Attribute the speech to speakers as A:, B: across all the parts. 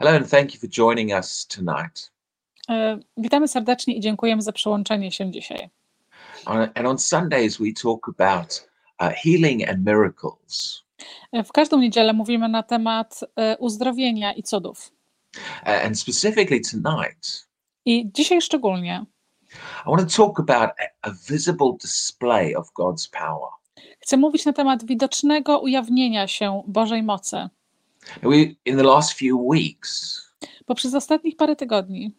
A: Hello, and thank you for joining us tonight.
B: E, Witamy serdecznie i dziękujemy za przyłączenie się dzisiaj.
A: And on Sundays, we talk about uh, healing and miracles.
B: E, W każdą niedzielę mówimy na temat e, uzdrowienia i cudów.
A: And specifically tonight,
B: I dzisiaj szczególnie
A: I want to talk about a visible display of God's power.
B: chcę mówić na temat widocznego ujawnienia się Bożej mocy.
A: We, in the last few weeks,
B: Bo przez ostatnich parę tygodni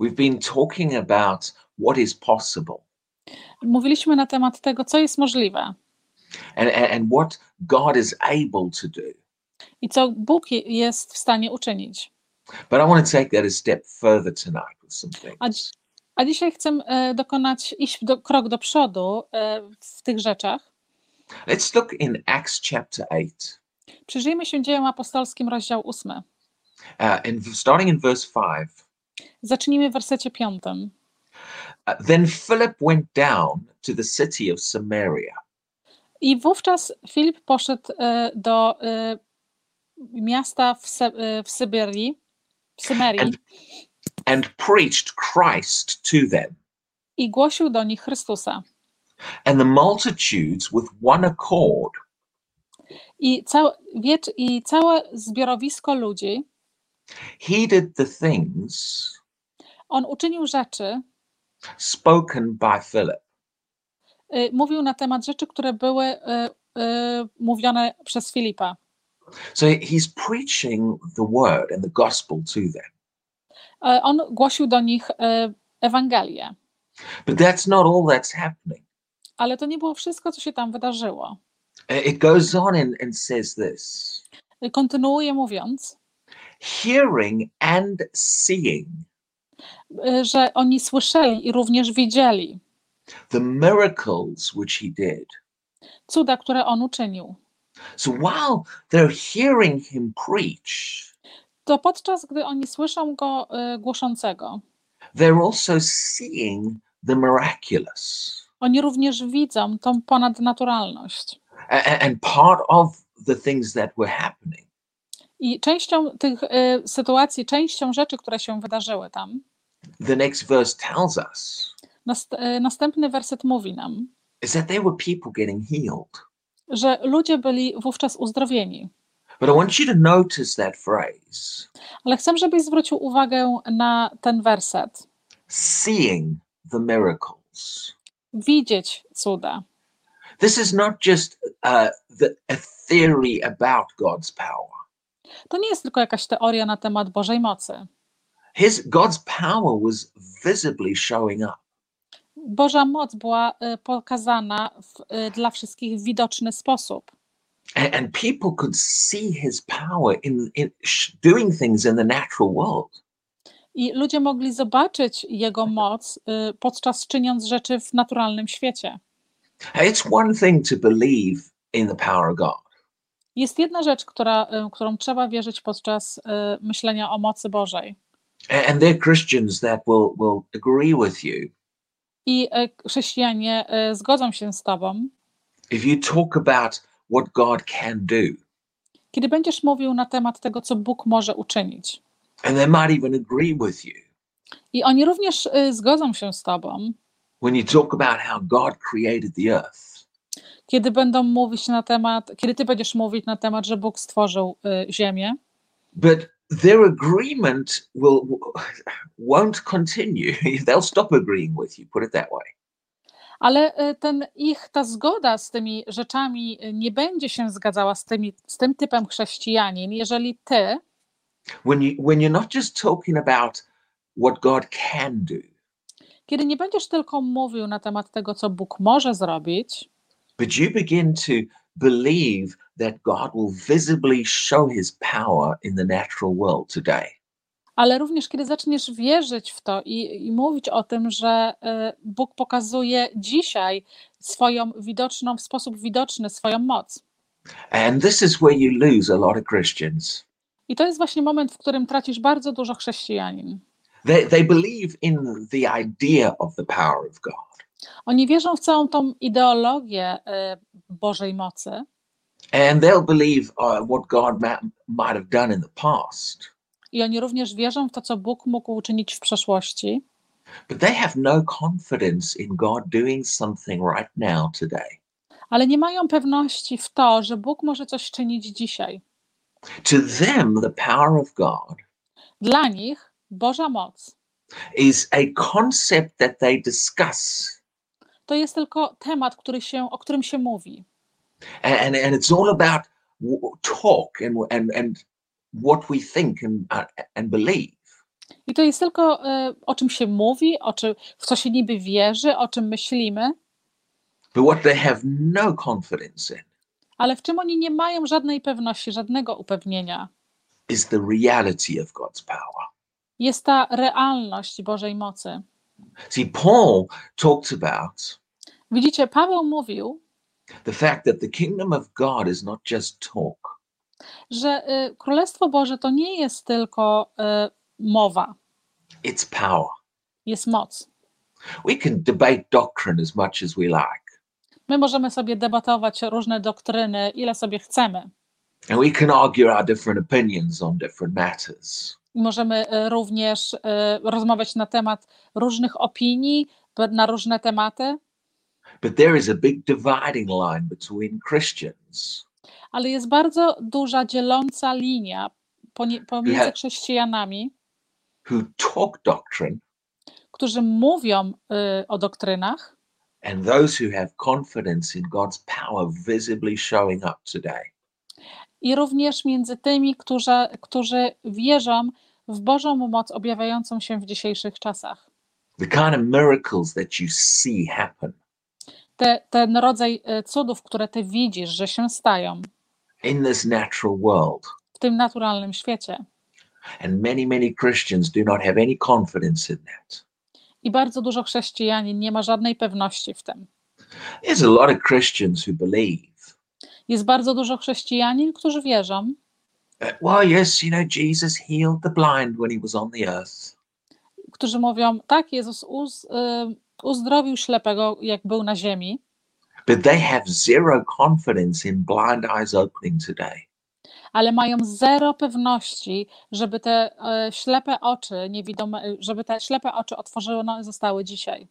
A: we've been talking about what is possible
B: mówiliśmy na temat tego, co jest możliwe
A: and, and, and what God is able to do.
B: i co Bóg je- jest w stanie uczynić.
A: But I want to take that a step further tonight with some
B: A,
A: things.
B: a dzisiaj chcę e, dokonać, iść do, krok do przodu e, w tych rzeczach.
A: Let's look in Acts chapter 8,
B: Przyjrzyjmy się dziełem apostolskim, rozdział 8.
A: uh, and starting in verse 5.
B: Zacznijmy w wersecie 5.
A: Uh, then Philip went down to the city of Samaria
B: I wówczas Filip poszedł e, do e, miasta w, Se, e, w Syberii, w Symerii
A: And- and preached Christ to them.
B: i głosił do nich Chrystusa.
A: And the multitudes with one accord
B: I, cał, wiecz, I całe zbiorowisko ludzi,
A: heeded the things
B: on uczynił rzeczy,
A: spoken by Philip.
B: e, mówił na temat rzeczy, które były e, e, mówione przez Filipa.
A: So he's preaching the word and the gospel to them.
B: E, On głosił do nich e, Ewangelię.
A: But that's not all that's happening.
B: Ale to nie było wszystko, co się tam wydarzyło.
A: Uh, It goes on and, and says this
B: Kontynuuje mówiąc,
A: hearing and seeing
B: e, że oni słyszeli i również widzieli
A: the miracles which he did.
B: cuda, które on uczynił.
A: So while they're hearing him preach,
B: To podczas gdy oni słyszą go e, głoszącego,
A: they're also seeing the miraculous.
B: oni również widzą tą ponadnaturalność.
A: And part of the things that were happening
B: I częścią tych e, sytuacji, częścią rzeczy, które się wydarzyły tam,
A: the next verse tells us
B: nast, e, następny werset mówi nam,
A: is that there were people getting healed.
B: że ludzie byli wówczas uzdrowieni.
A: But I want you to notice that phrase
B: Ale chcę, żebyś zwrócił uwagę na ten werset.
A: seeing the miracles.
B: Widzieć cuda.
A: This is not just uh, the, a theory about God's power.
B: To nie jest tylko jakaś teoria na temat Bożej mocy.
A: His God's power was visibly showing up.
B: Boża moc była e, pokazana w, e, dla wszystkich w widoczny sposób.
A: And, and people could see his power in, in doing things in the natural world.
B: I ludzie mogli zobaczyć jego moc y, podczas czyniąc rzeczy w naturalnym świecie.
A: It's one thing to believe in the power of God.
B: Jest jedna rzecz, która, y, którą trzeba wierzyć podczas y, myślenia o mocy Bożej.
A: And there are Christians that will, will agree with you
B: I y, chrześcijanie zgodzą się z Tobą,
A: if you talk about what God can do.
B: kiedy będziesz mówił na temat tego, co Bóg może uczynić.
A: And they might even agree with you
B: I oni również zgodzą się z Tobą,
A: when you talk about how God created the earth.
B: kiedy będą mówić na temat, kiedy Ty będziesz mówić na temat, że Bóg stworzył y, ziemię,
A: But their agreement will won't continue. They'll stop agreeing with you, put it that way.
B: ale y, ten ich, ta zgoda z tymi rzeczami y, nie będzie się zgadzała z, tymi, z tym typem chrześcijanin, jeżeli ty
A: When you when you're not just talking about what God can do,
B: kiedy nie będziesz tylko mówił na temat tego, co Bóg może zrobić,
A: but you begin to believe that God will visibly show his power in the natural world today.
B: ale również kiedy zaczniesz wierzyć w to i, i mówić o tym, że y, Bóg pokazuje dzisiaj swoją widoczną, w sposób widoczny swoją moc.
A: And this is where you lose a lot of Christians.
B: I to jest właśnie moment, w którym tracisz bardzo dużo chrześcijanin.
A: They they believe in the idea of the power of God.
B: Oni wierzą w całą tą ideologię y, Bożej mocy
A: and they'll believe uh, what God might have done in the past.
B: i oni również wierzą w to, co Bóg mógł uczynić w przeszłości,
A: but they have no confidence in God doing something right now today.
B: ale nie mają pewności w to, że Bóg może coś czynić dzisiaj.
A: To them, the power of God
B: Dla nich Boża moc
A: is a concept that they discuss,
B: to jest tylko temat, który się, o którym się mówi.
A: and, and, it's all about talk and, and, and what we think and, uh, and believe.
B: I to jest tylko e, o czym się mówi, o czym, w co się niby wierzy, o czym myślimy,
A: But what they have no confidence in
B: ale w czym oni nie mają żadnej pewności, żadnego upewnienia.
A: is the reality of God's power.
B: Jest ta realność Bożej mocy.
A: See, Paul talked about
B: Widzicie, Paweł mówił,
A: the fact that the kingdom of God is not just talk,
B: że y, Królestwo Boże to nie jest tylko y, mowa,
A: it's power.
B: jest moc.
A: We can debate doctrine as much as we like,
B: My możemy sobie debatować różne doktryny, ile sobie chcemy.
A: and we can argue our different opinions on different matters.
B: Możemy y, również y, rozmawiać na temat różnych opinii, na różne tematy,
A: But there is a big dividing line between Christians.
B: Ale jest bardzo duża dzieląca linia pomiędzy chrześcijanami,
A: who talk doctrine.
B: którzy mówią y, o doktrynach,
A: and those who have confidence in God's power visibly showing up today.
B: i również między tymi, którzy, którzy wierzą w Bożą moc objawiającą się w dzisiejszych czasach.
A: The kind of miracles that you see happen
B: Te, ten rodzaj y, cudów, które ty widzisz, że się stają
A: in this natural world.
B: w tym naturalnym świecie.
A: And many, many Christians do not have any confidence in that.
B: I bardzo dużo chrześcijanin nie ma żadnej pewności w tym.
A: There's a lot of Christians who believe,
B: Jest bardzo dużo chrześcijanin, którzy wierzą,
A: well, yes, you know, Jesus healed the blind when he was on the earth.
B: którzy mówią, tak, Jezus uz, y, uzdrowił ślepego, jak był na ziemi,
A: But they have zero confidence in blind eyes opening today.
B: ale mają zero pewności, żeby te e, ślepe oczy, niewidome, żeby te ślepe oczy otworzone zostały dzisiaj.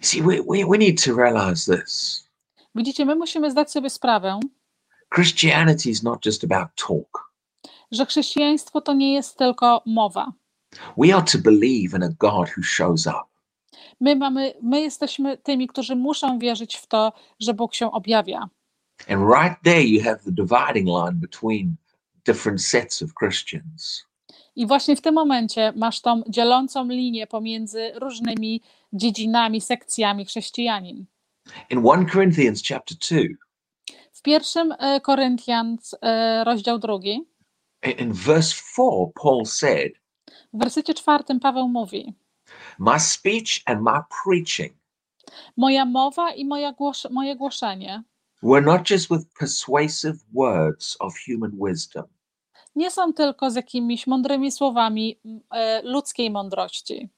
A: See, we, we, we need to realize this.
B: Widzicie, my musimy zdać sobie sprawę,
A: Christianity is not just about talk.
B: Że chrześcijaństwo to nie jest tylko mowa.
A: We are to believe in a God who shows up.
B: My, mamy, my jesteśmy tymi, którzy muszą wierzyć w to, że Bóg się objawia.
A: And right there, you have the dividing line between different sets of Christians.
B: I właśnie w tym momencie masz tą dzielącą linię pomiędzy różnymi dziedzinami, sekcjami chrześcijanin.
A: In 1 Corinthians chapter 2,
B: W pierwszym e, Koryntian, e, rozdział drugi,
A: in- verse 4, Paul said,
B: w wersecie czwartym Paweł mówi:
A: My speech and my preaching
B: Moja mowa i moja głos- moje głoszenie
A: were not just with persuasive words of human wisdom,
B: nie są tylko z jakimiś mądrymi słowami e, ludzkiej mądrości,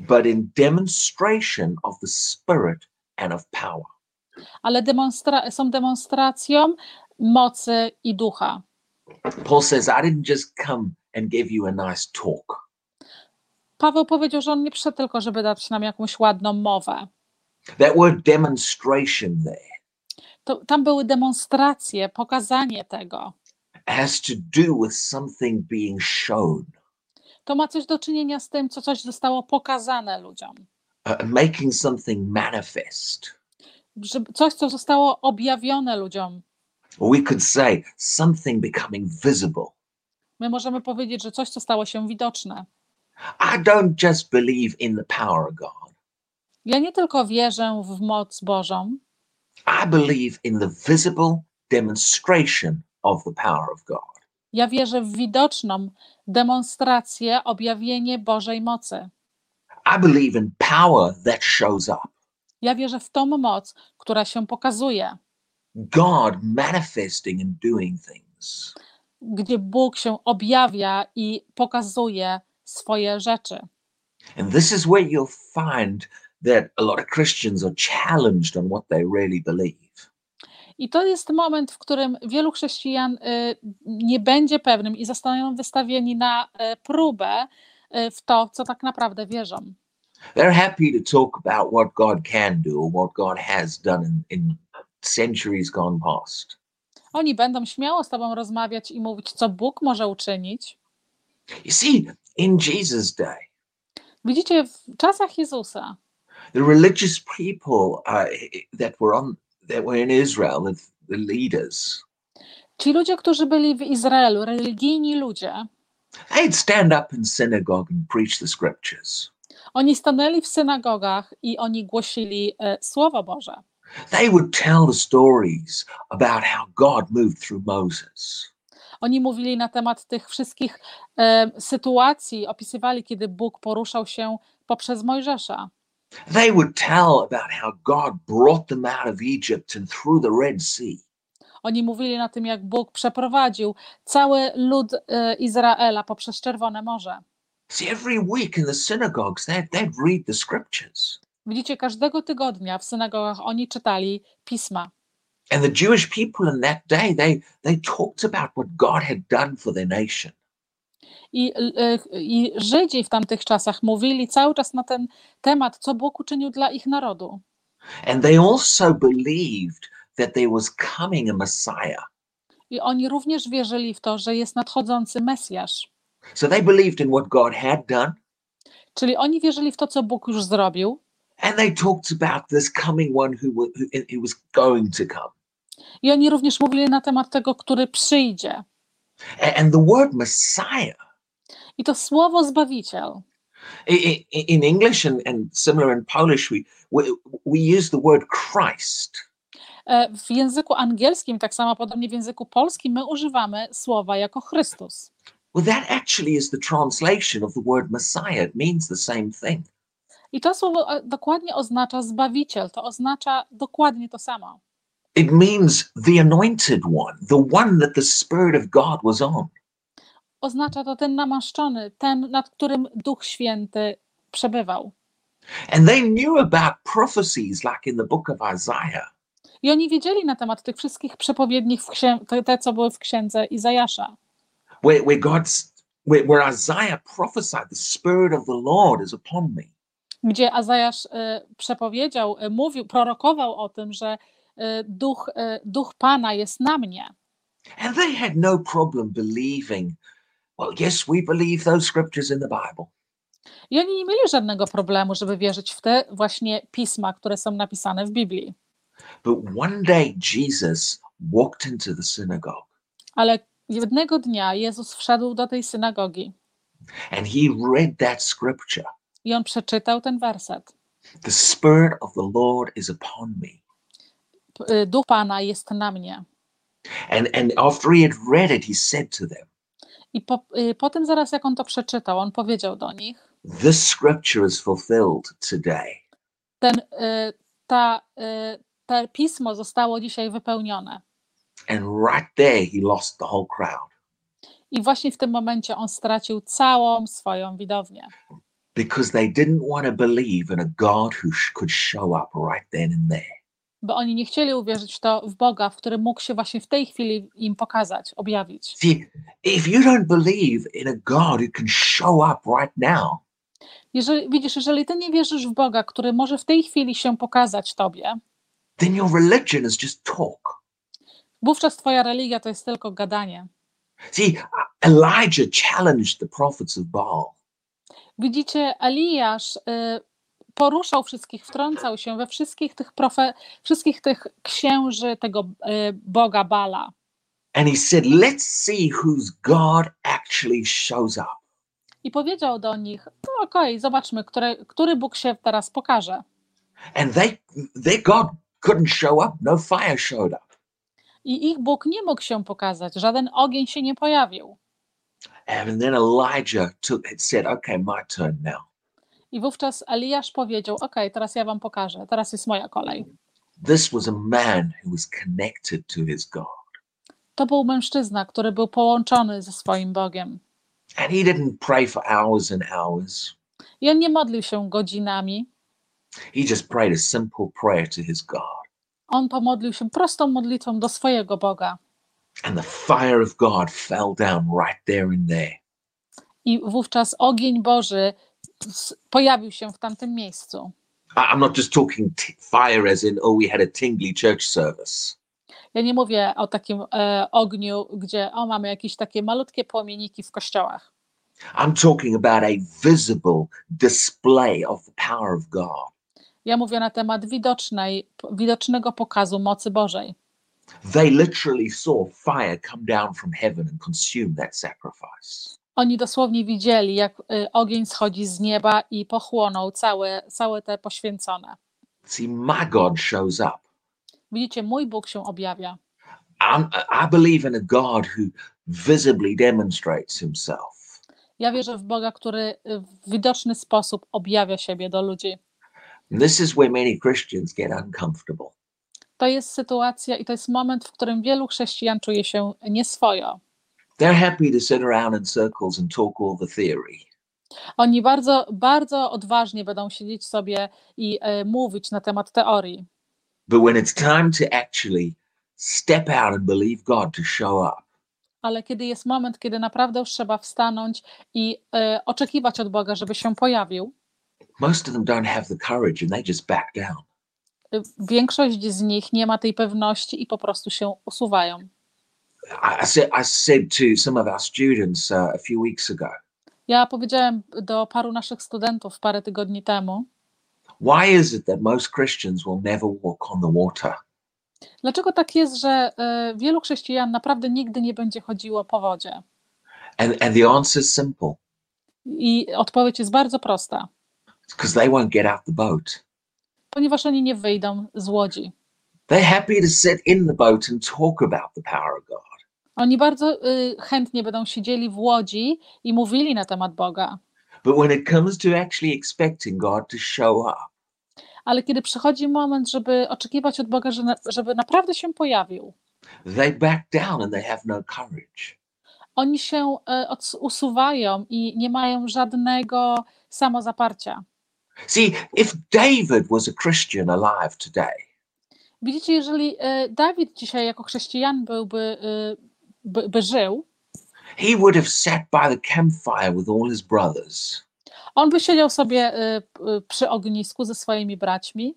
A: but in demonstration of the Spirit and of power.
B: ale demonstra- są demonstracją mocy i ducha.
A: Paul says, I didn't just come and give you a nice talk.
B: Paweł powiedział, że on nie przyszedł tylko, żeby dać nam jakąś ładną mowę.
A: That word demonstration there
B: To, tam były demonstracje, pokazanie tego.
A: has to do with something being shown,
B: To ma coś do czynienia z tym, co coś zostało pokazane ludziom.
A: uh, making something manifest.
B: Że coś, co zostało objawione ludziom.
A: We could say something becoming visible.
B: My możemy powiedzieć, że coś, co stało się widoczne.
A: I don't just believe in the power of God.
B: Ja nie tylko wierzę w moc Bożą,
A: I believe in the visible demonstration of the power of God.
B: ja wierzę w widoczną demonstrację, objawienie Bożej mocy.
A: I believe in power that shows up.
B: Ja wierzę w tą moc, która się pokazuje,
A: God manifesting and doing things.
B: gdzie Bóg się objawia i pokazuje swoje rzeczy.
A: And this is where you'll find that a lot of Christians are challenged on what they really believe.
B: I to jest moment, w którym wielu chrześcijan y, nie będzie pewnym i zostaną wystawieni na y, próbę y, w to, co tak naprawdę wierzą.
A: They're happy to talk about what God can do or what God has done in, in centuries gone past.
B: Oni będą śmiało z Tobą rozmawiać i mówić, co Bóg może uczynić.
A: You see, in Jesus' day,
B: Widzicie, w czasach Jezusa
A: the religious people uh, that were on that were in Israel, the, the leaders,
B: ci ludzie, którzy byli w Izraelu, religijni ludzie,
A: they'd stand up in synagogue and preach the scriptures.
B: oni stanęli w synagogach i oni głosili e, Słowo Boże.
A: They would tell the stories about how God moved through Moses.
B: Oni mówili na temat tych wszystkich e, sytuacji, opisywali, kiedy Bóg poruszał się poprzez Mojżesza.
A: They would tell about how God brought them out of Egypt and through the Red Sea.
B: Oni mówili na tym, jak Bóg przeprowadził cały lud e, Izraela poprzez Czerwone Morze.
A: See, every week in the synagogues, they'd, they'd read the scriptures.
B: Widzicie, każdego tygodnia w synagogach oni czytali pisma.
A: And the Jewish people in that day, they, they talked about what God had done for their nation.
B: I, I Żydzi w tamtych czasach mówili cały czas na ten temat, co Bóg uczynił dla ich narodu.
A: And they also believed that there was coming a Messiah.
B: I oni również wierzyli w to, że jest nadchodzący Mesjasz.
A: So they believed in what God had done,
B: Czyli oni wierzyli w to, co Bóg już zrobił,
A: and they talked about this coming one who, who, who was going to come.
B: i oni również mówili na temat tego, który przyjdzie.
A: A- And the word Messiah
B: I to słowo Zbawiciel.
A: i- i- in English and, and similar in Polish, we, we, we use the word Christ.
B: E, W języku angielskim, tak samo podobnie w języku polskim, my używamy słowa jako Chrystus.
A: Well, that actually is the translation of the word Messiah. It means the same thing.
B: I to słowo e, dokładnie oznacza Zbawiciel, to oznacza dokładnie to samo.
A: It means the anointed one, the one that the Spirit of God was on.
B: Oznacza to ten namaszczony, ten, nad którym Duch Święty przebywał.
A: And they knew about prophecies like in the book of Isaiah.
B: I oni wiedzieli na temat tych wszystkich przepowiednich, te, te, co były w księdze Izajasza.
A: where, where God's where, where Isaiah prophesied, the Spirit of the Lord is upon me.
B: Gdzie Azajasz e, przepowiedział, e, mówił, prorokował o tym, że e, duch, duch Pana jest na mnie.
A: And they had no problem believing, well, yes, we believe those scriptures in the Bible.
B: I oni nie mieli żadnego problemu, żeby wierzyć w te właśnie pisma, które są napisane w Biblii.
A: But one day Jesus walked into the synagogue
B: Ale jednego dnia Jezus wszedł do tej synagogi
A: and he read that scripture.
B: I on przeczytał ten werset.
A: The Spirit of the Lord is upon me.
B: Y, Duch Pana jest na mnie.
A: And and after he had read it, he said to them,
B: I po, y, potem zaraz jak on to przeczytał, on powiedział do nich,
A: This scripture is fulfilled today.
B: ten, y, ta, y, te pismo zostało dzisiaj wypełnione.
A: And right there he lost the whole crowd.
B: I właśnie w tym momencie on stracił całą swoją widownię,
A: because they didn't want to believe in a God who could show up right then and there.
B: bo oni nie chcieli uwierzyć w to w Boga, w którym mógł się właśnie w tej chwili im pokazać, objawić.
A: See, if you don't believe in a God who can show up right now,
B: Jeżeli, widzisz, jeżeli ty nie wierzysz w Boga, który może w tej chwili się pokazać tobie,
A: then your religion is just talk.
B: wówczas twoja religia to jest tylko gadanie.
A: See, Elijah challenged the prophets of Baal.
B: Widzicie, Eliasz y, poruszał wszystkich, wtrącał się we wszystkich tych, profe, wszystkich tych księży tego y, Boga Bala.
A: And he said, let's see whose God actually shows up.
B: I powiedział do nich, no okej, zobaczmy, który, który Bóg się teraz pokaże.
A: And they, their God couldn't show up. No fire showed up.
B: I ich Bóg nie mógł się pokazać, żaden ogień się nie pojawił.
A: And then Elijah took, had said, okay, my turn now.
B: I wówczas Eliasz powiedział: OK, teraz ja wam pokażę, teraz jest moja kolej.
A: This was a man who was connected to his God.
B: To był mężczyzna, który był połączony ze swoim Bogiem.
A: And he didn't pray for hours and hours.
B: I on nie modlił się godzinami,
A: He just prayed a simple prayer to his God.
B: On pomodlił się prostą modlitwą do swojego Boga.
A: And the fire of God fell down right there and there.
B: I wówczas ogień Boży pojawił się w tamtym miejscu.
A: I'm not just talking fire as in, oh, we had a tingly church service.
B: Ja nie mówię o takim e, ogniu, gdzie o, mamy jakieś takie malutkie płomieniki w kościołach.
A: I'm talking about a visible display of the power of God.
B: Ja mówię na temat widocznej, widocznego pokazu mocy Bożej.
A: They literally saw fire come down from heaven and consume that sacrifice.
B: Oni dosłownie widzieli, jak y, ogień schodzi z nieba i pochłonął całe, całe te poświęcone.
A: See, my God shows up.
B: Widzicie, mój Bóg się objawia.
A: I'm, I believe in a God who visibly demonstrates himself.
B: Ja wierzę w Boga, który y, w widoczny sposób objawia siebie do ludzi.
A: And this is where many Christians get uncomfortable.
B: To jest sytuacja i to jest moment, w którym wielu chrześcijan czuje się nieswojo.
A: They're happy to sit around in circles and talk all the theory.
B: Oni bardzo, bardzo odważnie będą siedzieć sobie i e, mówić na temat teorii.
A: But when it's time to actually step out and believe God to show up,
B: Ale kiedy jest moment, kiedy naprawdę już trzeba wstanąć i e, oczekiwać od Boga, żeby się pojawił,
A: most of them don't have the courage and they just back down.
B: Y, większość z nich nie ma tej pewności i po prostu się usuwają.
A: I, said I said to some of our students uh, a few weeks ago,
B: Ja powiedziałem do paru naszych studentów parę tygodni temu,
A: why is it that most Christians will never walk on the water?
B: dlaczego tak jest, że e, wielu chrześcijan naprawdę nigdy nie będzie chodziło po wodzie.
A: And and the answer is simple.
B: I odpowiedź jest bardzo prosta.
A: because they won't get out the boat.
B: Ponieważ oni nie wyjdą z łodzi.
A: They're happy to sit in the boat and talk about the power of God.
B: Oni bardzo y, chętnie będą siedzieli w łodzi i mówili na temat Boga.
A: But when it comes to actually expecting God to show up,
B: Ale kiedy przychodzi moment, żeby oczekiwać od Boga, że na, żeby naprawdę się pojawił,
A: they back down and they have no courage.
B: oni się odsu- usuwają i nie mają żadnego samozaparcia.
A: See, if David was a Christian alive today,
B: Widzicie, jeżeli e, Dawid dzisiaj jako chrześcijan byłby, e, by, by żył,
A: he would have sat by the campfire with all his brothers,
B: on by siedział sobie e, przy ognisku ze swoimi braćmi,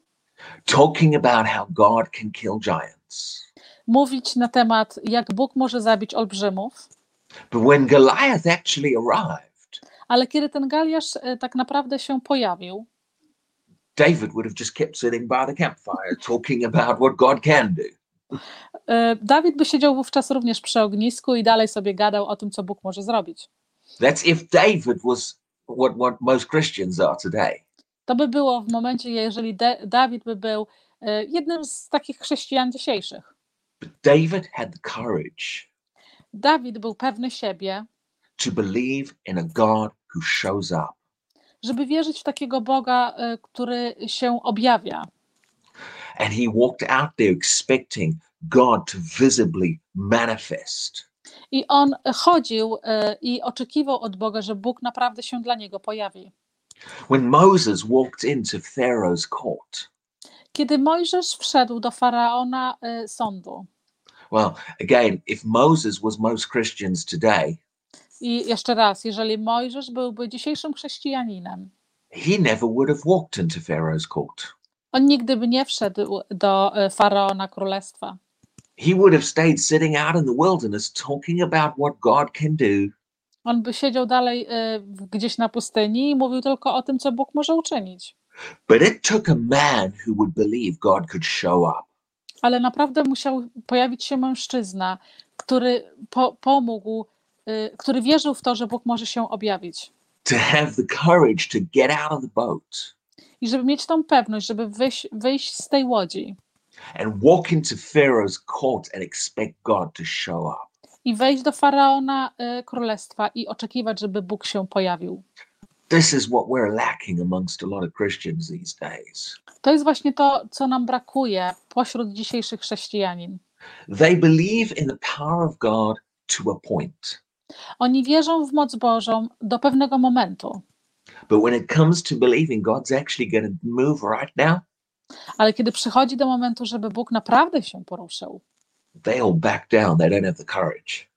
A: talking about how God can kill giants.
B: mówić na temat, jak Bóg może zabić olbrzymów,
A: But when Goliath actually arrived,
B: ale kiedy ten Galiasz tak naprawdę się pojawił,
A: David would have just kept sitting by the campfire, talking about what God can do.
B: e, Dawid by siedział wówczas również przy ognisku i dalej sobie gadał o tym, co Bóg może zrobić.
A: That's if David was what, what most Christians are today.
B: To by było w momencie, jeżeli De- Dawid by był e, jednym z takich chrześcijan dzisiejszych.
A: But David had the courage
B: Dawid był pewny siebie,
A: to believe in a God who shows up.
B: Żeby wierzyć w takiego Boga, e, który się objawia.
A: And he walked out there expecting God to visibly manifest.
B: I on chodził e, i oczekiwał od Boga, że Bóg naprawdę się dla niego pojawi.
A: When Moses walked into Pharaoh's court,
B: Kiedy Mojżesz wszedł do faraona e, sądu,
A: well, again, if Moses was most Christians today,
B: i jeszcze raz, jeżeli Mojżesz byłby dzisiejszym chrześcijaninem,
A: he never would have walked into Pharaoh's court.
B: on nigdy by nie wszedł do e, faraona królestwa.
A: He would have stayed sitting out in the wilderness talking about what God can do
B: On by siedział dalej w- gdzieś na pustyni i mówił tylko o tym, co Bóg może uczynić.
A: But it took a man who would believe God could show up.
B: Ale naprawdę musiał pojawić się mężczyzna, który po, pomógł, który wierzył w to, że Bóg może się objawić.
A: to have the courage to get out of the boat
B: I żeby mieć tą pewność, żeby wyjść, wyjść z tej łodzi
A: and walk into Pharaoh's court and expect God to show up.
B: i wejść do faraona e, królestwa i oczekiwać, żeby Bóg się pojawił.
A: This is what we're lacking amongst a lot of Christians these days.
B: To jest właśnie to, co nam brakuje pośród dzisiejszych chrześcijanin.
A: They believe in the power of God to a point,
B: Oni wierzą w moc Bożą do pewnego momentu,
A: but when it comes to believing God's actually going to move right now,
B: Ale kiedy przychodzi do momentu, żeby Bóg naprawdę się poruszył,
A: they all back down. They don't have the courage.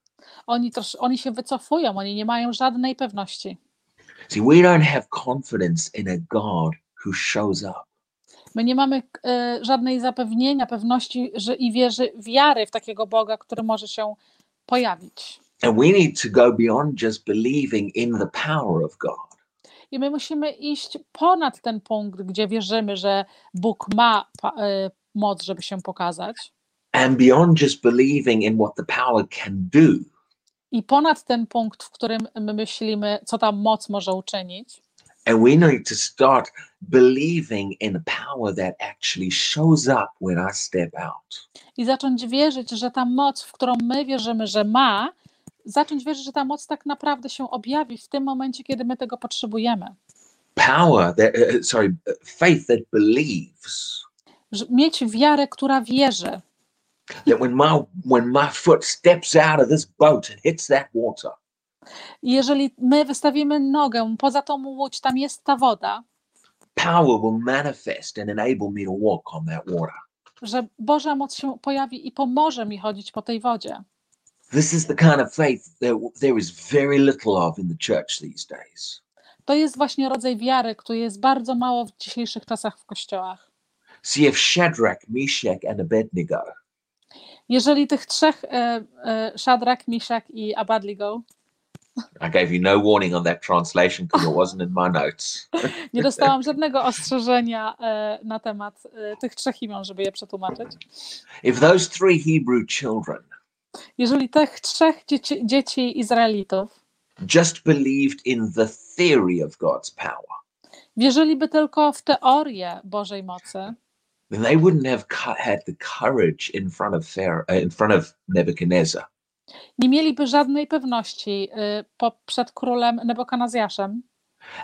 B: oni, trosz, oni się wycofują, oni nie mają żadnej pewności.
A: See, we don't have confidence in a God who shows up.
B: My nie mamy e, żadnej zapewnienia, pewności że, i wierzy, wiary w takiego Boga, który może się pojawić.
A: And we need to go beyond just believing in the power of God.
B: I my musimy iść ponad ten punkt, gdzie wierzymy, że Bóg ma e, moc, żeby się pokazać,
A: And beyond just believing in what the power can do.
B: i ponad ten punkt, w którym my myślimy, co ta moc może uczynić.
A: And we need to start believing in a power that actually shows up when I step out.
B: I zacząć wierzyć, że ta moc, w którą my wierzymy, że ma, zacząć wierzyć, że ta moc tak naprawdę się objawi w tym momencie, kiedy my tego potrzebujemy.
A: Power that, uh, sorry, uh, faith that believes
B: Że mieć wiarę, która wierzy,
A: that when my when my foot steps out of this boat and hits that water,
B: jeżeli my wystawimy nogę poza tą łódź, tam jest ta woda,
A: power will manifest and enable me to walk on that water.
B: że Boża moc się pojawi i pomoże mi chodzić po tej wodzie.
A: This is the kind of faith that there is very little of in the church these days.
B: To jest właśnie rodzaj wiary, który jest bardzo mało w dzisiejszych czasach w kościołach.
A: See if Shadrach, Meshach, and Abednego
B: Jeżeli tych trzech, e, e, Shadrach, Mishak i Abednego,
A: I gave you no warning on that translation because it wasn't in my notes.
B: nie dostałam żadnego ostrzeżenia e, na temat e, tych trzech imion, żeby je przetłumaczyć.
A: If those three Hebrew children
B: Jeżeli tych trzech dzieci, dzieci Izraelitów.
A: Just believed in the theory of God's power,
B: wierzyliby tylko w teorię Bożej mocy,
A: then they wouldn't have had the courage in front of Pharaoh, uh, in front of Nebuchadnezzar.
B: Nie mieliby żadnej pewności y, po, przed królem Nebukadnezjaszem,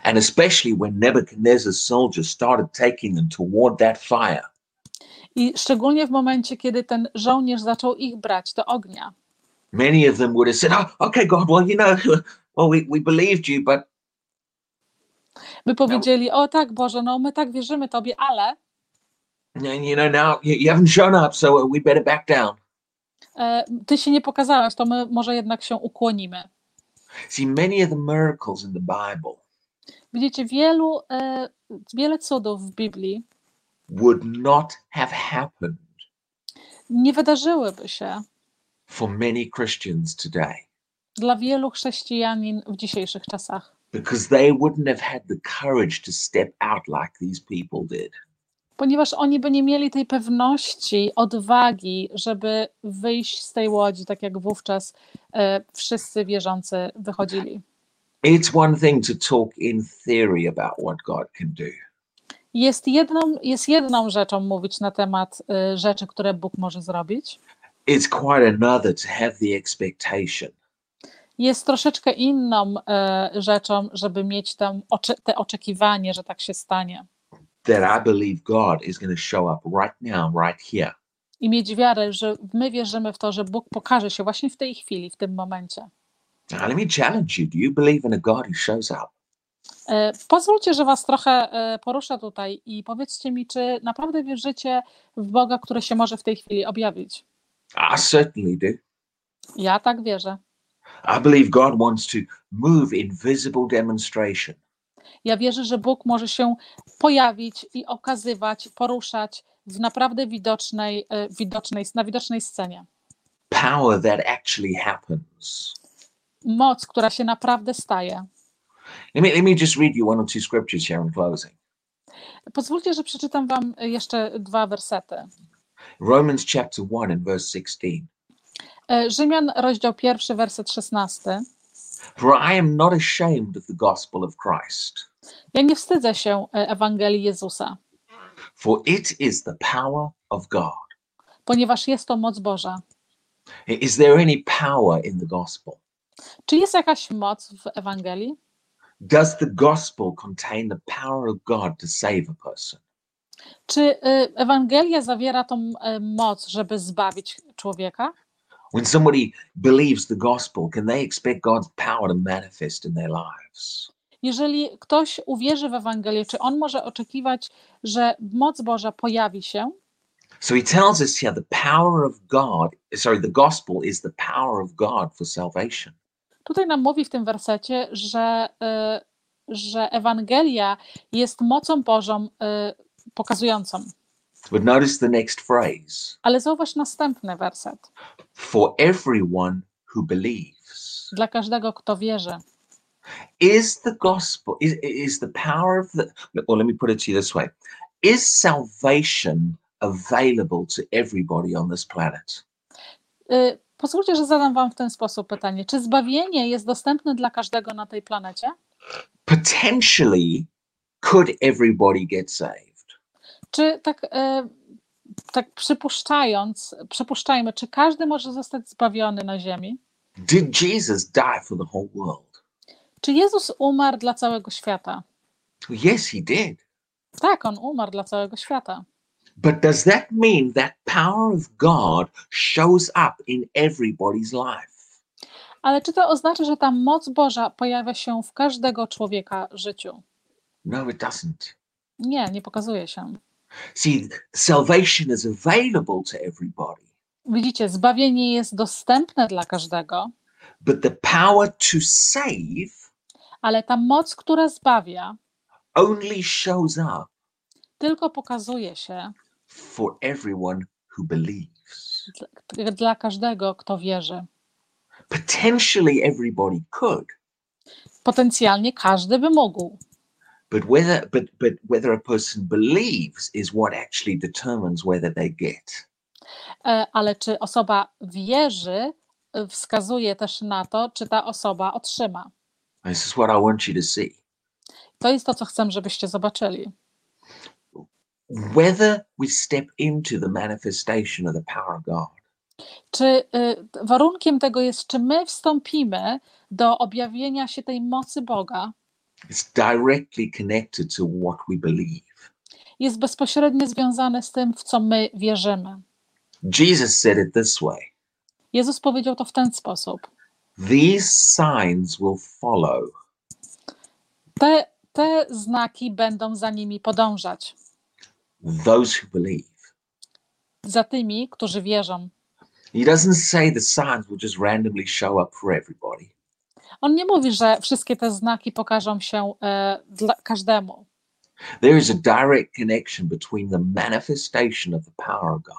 A: And especially when Nebuchadnezzar's soldiers started taking them toward that fire,
B: i szczególnie w momencie, kiedy ten żołnierz zaczął ich brać do ognia.
A: many of them would have said, Oh, okay, God, well, you know, well, we, we believed you, but
B: By powiedzieli, o tak Boże, no my tak wierzymy Tobie, ale
A: you know, now you, you haven't shown up, so we better back down.
B: e, Ty się nie pokazałeś, to my może jednak się ukłonimy.
A: See, many of the miracles in the Bible
B: Widzicie, wielu, e, wiele cudów w Biblii
A: would not have happened
B: nie wydarzyłyby się
A: for many Christians today
B: dla wielu chrześcijanin w dzisiejszych czasach,
A: because they wouldn't have had the courage to step out like these people did.
B: ponieważ oni by nie mieli tej pewności, odwagi, żeby wyjść z tej łodzi, tak jak wówczas e, wszyscy wierzący wychodzili.
A: It's one thing to talk in theory about what God can do.
B: Jest jedną, jest jedną rzeczą mówić na temat e, rzeczy, które Bóg może zrobić.
A: It's quite another to have the expectation
B: Jest troszeczkę inną e, rzeczą, żeby mieć tam ocze, te oczekiwanie, że tak się stanie.
A: that I believe God is going to show up right now, right here.
B: I mieć wiarę, że my wierzymy w to, że Bóg pokaże się właśnie w tej chwili, w tym momencie.
A: Now, let me challenge you. Do you believe in a God who shows up?
B: E, Pozwólcie, że Was trochę e, poruszę tutaj i powiedzcie mi, czy naprawdę wierzycie w Boga, który się może w tej chwili objawić?
A: I certainly do.
B: Ja tak wierzę.
A: I believe God wants to move in visible demonstration.
B: Ja wierzę, że Bóg może się pojawić i okazywać, poruszać w naprawdę widocznej, e, widocznej, na widocznej scenie.
A: Power that actually happens.
B: Moc, która się naprawdę staje.
A: Let me, let me just read you one or two scriptures here in closing.
B: Pozwólcie, że przeczytam Wam jeszcze dwa wersety.
A: Romans chapter 1 and verse 16.
B: E, Rzymian, rozdział pierwszy, werset 16.
A: For I am not ashamed of the gospel of Christ,
B: Ja nie wstydzę się e, Ewangelii Jezusa,
A: for it is the power of God.
B: ponieważ jest to moc Boża.
A: Is there any power in the gospel?
B: Czy jest jakaś moc w Ewangelii?
A: Does the gospel contain the power of God to save a person?
B: Czy e, Ewangelia zawiera tą e, moc, żeby zbawić człowieka?
A: When somebody believes the gospel, can they expect God's power to manifest in their lives?
B: jeżeli ktoś uwierzy w Ewangelię, czy on może oczekiwać, że moc Boża pojawi się?
A: So he tells us here the power of God, sorry, the gospel is the power of God for salvation.
B: Tutaj nam mówi w tym wersecie, że, y, że Ewangelia jest mocą Bożą y, pokazującą.
A: But notice the next phrase
B: Ale zauważ następny werset.
A: for everyone who believes.
B: Dla każdego, kto wierzy.
A: Is the gospel, is, is the power of the, well, let me put it to you this way Is salvation available to everybody on this planet?
B: Y, Pozwólcie, że zadam Wam w ten sposób pytanie. Czy zbawienie jest dostępne dla każdego na tej planecie?
A: Potentially, could everybody get saved?
B: Czy tak, y, tak przypuszczając, przypuszczajmy, czy każdy może zostać zbawiony na ziemi?
A: Did Jesus die for the whole world?
B: Czy Jezus umarł dla całego świata?
A: Yes, he did.
B: Tak, on umarł dla całego świata.
A: But does that mean that power of God shows up in everybody's life?
B: Ale czy to oznacza, że ta moc Boża pojawia się w każdego człowieka życiu?
A: No, it doesn't.
B: Nie, nie pokazuje się.
A: See, salvation is available to everybody,
B: Widzicie, zbawienie jest dostępne dla każdego,
A: but the power to save
B: ale ta moc, która zbawia,
A: only shows up
B: tylko pokazuje się
A: for everyone who believes.
B: dla, dla każdego, kto wierzy.
A: Potentially, everybody could,
B: Potencjalnie każdy by mógł,
A: but whether but but whether a person believes is what actually determines whether they get.
B: E, ale czy osoba wierzy, e, wskazuje też na to, czy ta osoba otrzyma.
A: This is what I want you to see.
B: To jest to, co chcę, żebyście zobaczyli.
A: Whether we step into the manifestation of the power of God
B: Czy y, warunkiem tego jest, czy my wstąpimy do objawienia się tej mocy Boga,
A: is directly connected to what we believe.
B: jest bezpośrednio związane z tym, w co my wierzymy.
A: Jesus said it this way
B: Jezus powiedział to w ten sposób.
A: These signs will follow
B: Te, te znaki będą za nimi podążać,
A: those who believe.
B: za tymi, którzy wierzą.
A: He doesn't say the signs will just randomly show up for everybody.
B: On nie mówi, że wszystkie te znaki pokażą się e, dla każdemu.
A: There is a direct connection between the manifestation of the power of God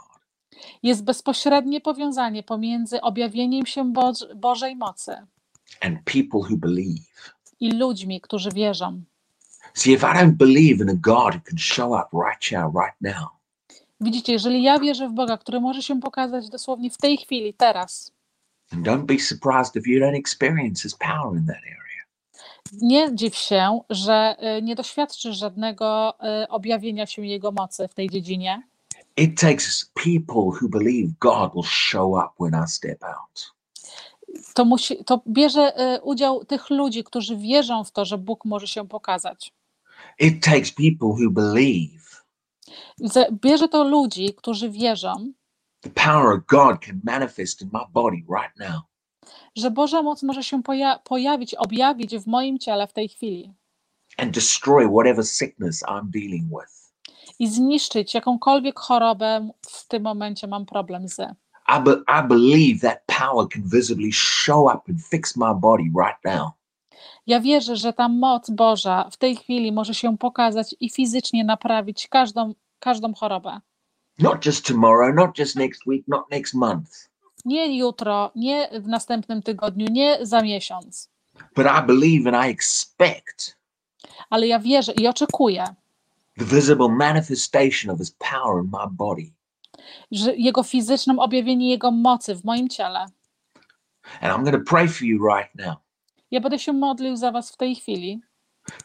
B: Jest bezpośrednie powiązanie pomiędzy objawieniem się Boż- Bożej mocy
A: and people who believe.
B: i ludźmi, którzy wierzą.
A: See, if I don't believe in a God who can show up right here, right now,
B: Widzicie, jeżeli ja wierzę w Boga, który może się pokazać dosłownie w tej chwili, teraz,
A: then don't be surprised if you don't experience His power in that area.
B: nie dziw się, że y, nie doświadczysz żadnego y, objawienia się Jego mocy w tej dziedzinie.
A: It takes people who believe God will show up when I step out.
B: To, musi, to bierze y, udział tych ludzi, którzy wierzą w to, że Bóg może się pokazać.
A: It takes people who believe
B: Ze- Bierze to ludzi, którzy wierzą,
A: the power of God can manifest in my body right now.
B: że Boża moc może się poja- pojawić, objawić w moim ciele w tej chwili
A: and destroy whatever sickness I'm dealing with.
B: i zniszczyć jakąkolwiek chorobę w tym momencie mam problem z.
A: I, be- I believe that power can visibly show up and fix my body right now.
B: Ja wierzę, że ta moc Boża w tej chwili może się pokazać i fizycznie naprawić każdą, każdą chorobę.
A: Not just tomorrow, not just next week, not next month,
B: Nie jutro, nie w następnym tygodniu, nie za miesiąc,
A: but I believe and I expect
B: ale ja wierzę i oczekuję,
A: the visible manifestation of His power in my body.
B: że Jego fizycznym objawienie Jego mocy w moim ciele.
A: And I'm going to pray for you right now.
B: Ja będę się modlił za Was w tej chwili,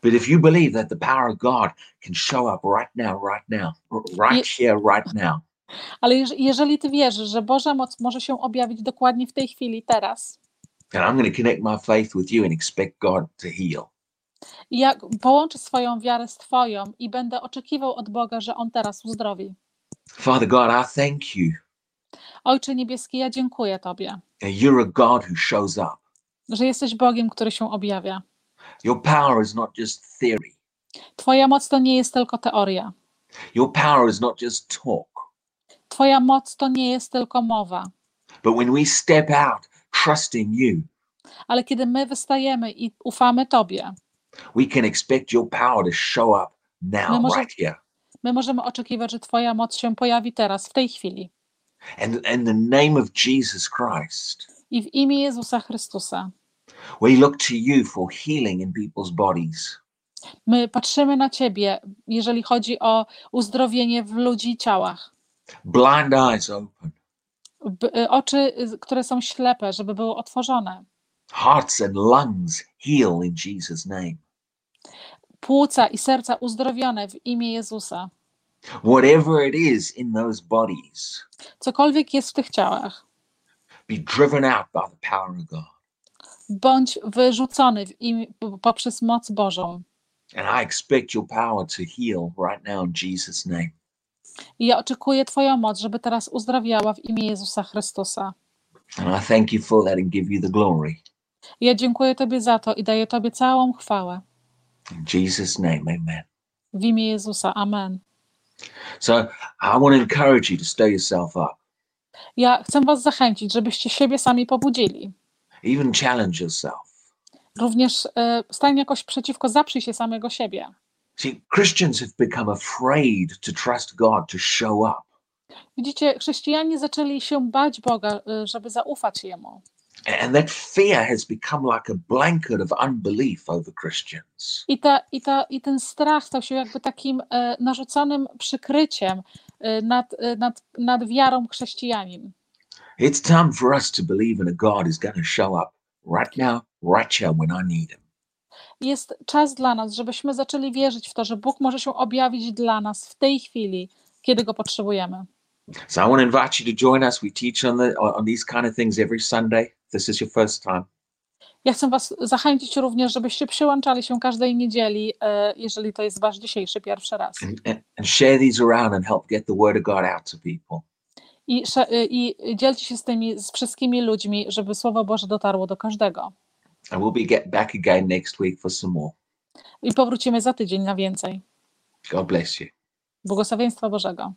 A: But if you believe that the power of God can show up right now, right now, right here, right now,
B: ale jeż- jeżeli Ty wierzysz, że Boża moc może się objawić dokładnie w tej chwili, teraz,
A: then I'm going to connect my faith with you and expect God to heal.
B: i ja połączę swoją wiarę z Twoją i będę oczekiwał od Boga, że On teraz uzdrowi.
A: Father God, I thank you.
B: Ojcze Niebieski, ja dziękuję Tobie,
A: that You're a God who shows up.
B: Że jesteś Bogiem, który się objawia.
A: Your power is not just theory.
B: Twoja moc to nie jest tylko teoria.
A: Your power is not just talk.
B: Twoja moc to nie jest tylko mowa.
A: But when we step out trusting you,
B: Ale kiedy my wystajemy i ufamy Tobie,
A: we can expect your power to show up now,
B: No może-
A: right here.
B: my możemy oczekiwać, że Twoja moc się pojawi teraz, w tej chwili.
A: And in the name of Jesus Christ,
B: I w imię Jezusa Chrystusa.
A: we look to you for healing in people's bodies.
B: My patrzymy na Ciebie, jeżeli chodzi o uzdrowienie w ludzi ciałach.
A: Blind eyes open,
B: B- y, oczy, y, które są ślepe, żeby były otworzone.
A: hearts and lungs heal in Jesus' name.
B: Płuca i serca uzdrowione w imię Jezusa.
A: Whatever it is in those bodies,
B: Cokolwiek jest w tych ciałach,
A: be driven out by the power of God.
B: bądź wyrzucony imię, poprzez moc Bożą.
A: And I expect your power to heal right now in Jesus' name.
B: I ja oczekuję Twoją moc, żeby teraz uzdrawiała w imię Jezusa Chrystusa.
A: And I thank you for that and give you the glory.
B: I ja dziękuję Tobie za to i daję Tobie całą chwałę.
A: In Jesus' name, amen.
B: W imię Jezusa. Amen.
A: So I want to encourage you to stir yourself up,
B: Ja chcę Was zachęcić, żebyście siebie sami pobudzili.
A: even challenge yourself.
B: Również e, stań jakoś przeciwko, zaprzyj się samego siebie.
A: See, Christians have become afraid to trust God to show up.
B: Widzicie, chrześcijanie zaczęli się bać Boga, e, żeby zaufać Jemu.
A: And that fear has become like a blanket of unbelief over Christians.
B: I, ta, i, ta, I ten strach stał się jakby takim e, narzuconym przykryciem nad, e, nad, nad wiarą chrześcijanin.
A: It's time for us to believe in a God who's going to show up right now, right here when I need him.
B: Jest czas dla nas, żebyśmy zaczęli wierzyć w to, że Bóg może się objawić dla nas w tej chwili, kiedy go potrzebujemy.
A: So I want to invite you to join us. We teach on the on these kind of things every Sunday. This is your first time.
B: Ja chcę Was zachęcić również, żebyście przyłączali się każdej niedzieli, e, jeżeli to jest Wasz dzisiejszy pierwszy raz.
A: and, and, and share these around and help get the word of God out to people.
B: I, e, I dzielcie się z tymi, z wszystkimi ludźmi, żeby Słowo Boże dotarło do każdego.
A: And we'll be get back again next week for some more.
B: I powrócimy za tydzień na więcej.
A: God bless you.
B: Błogosławieństwa Bożego.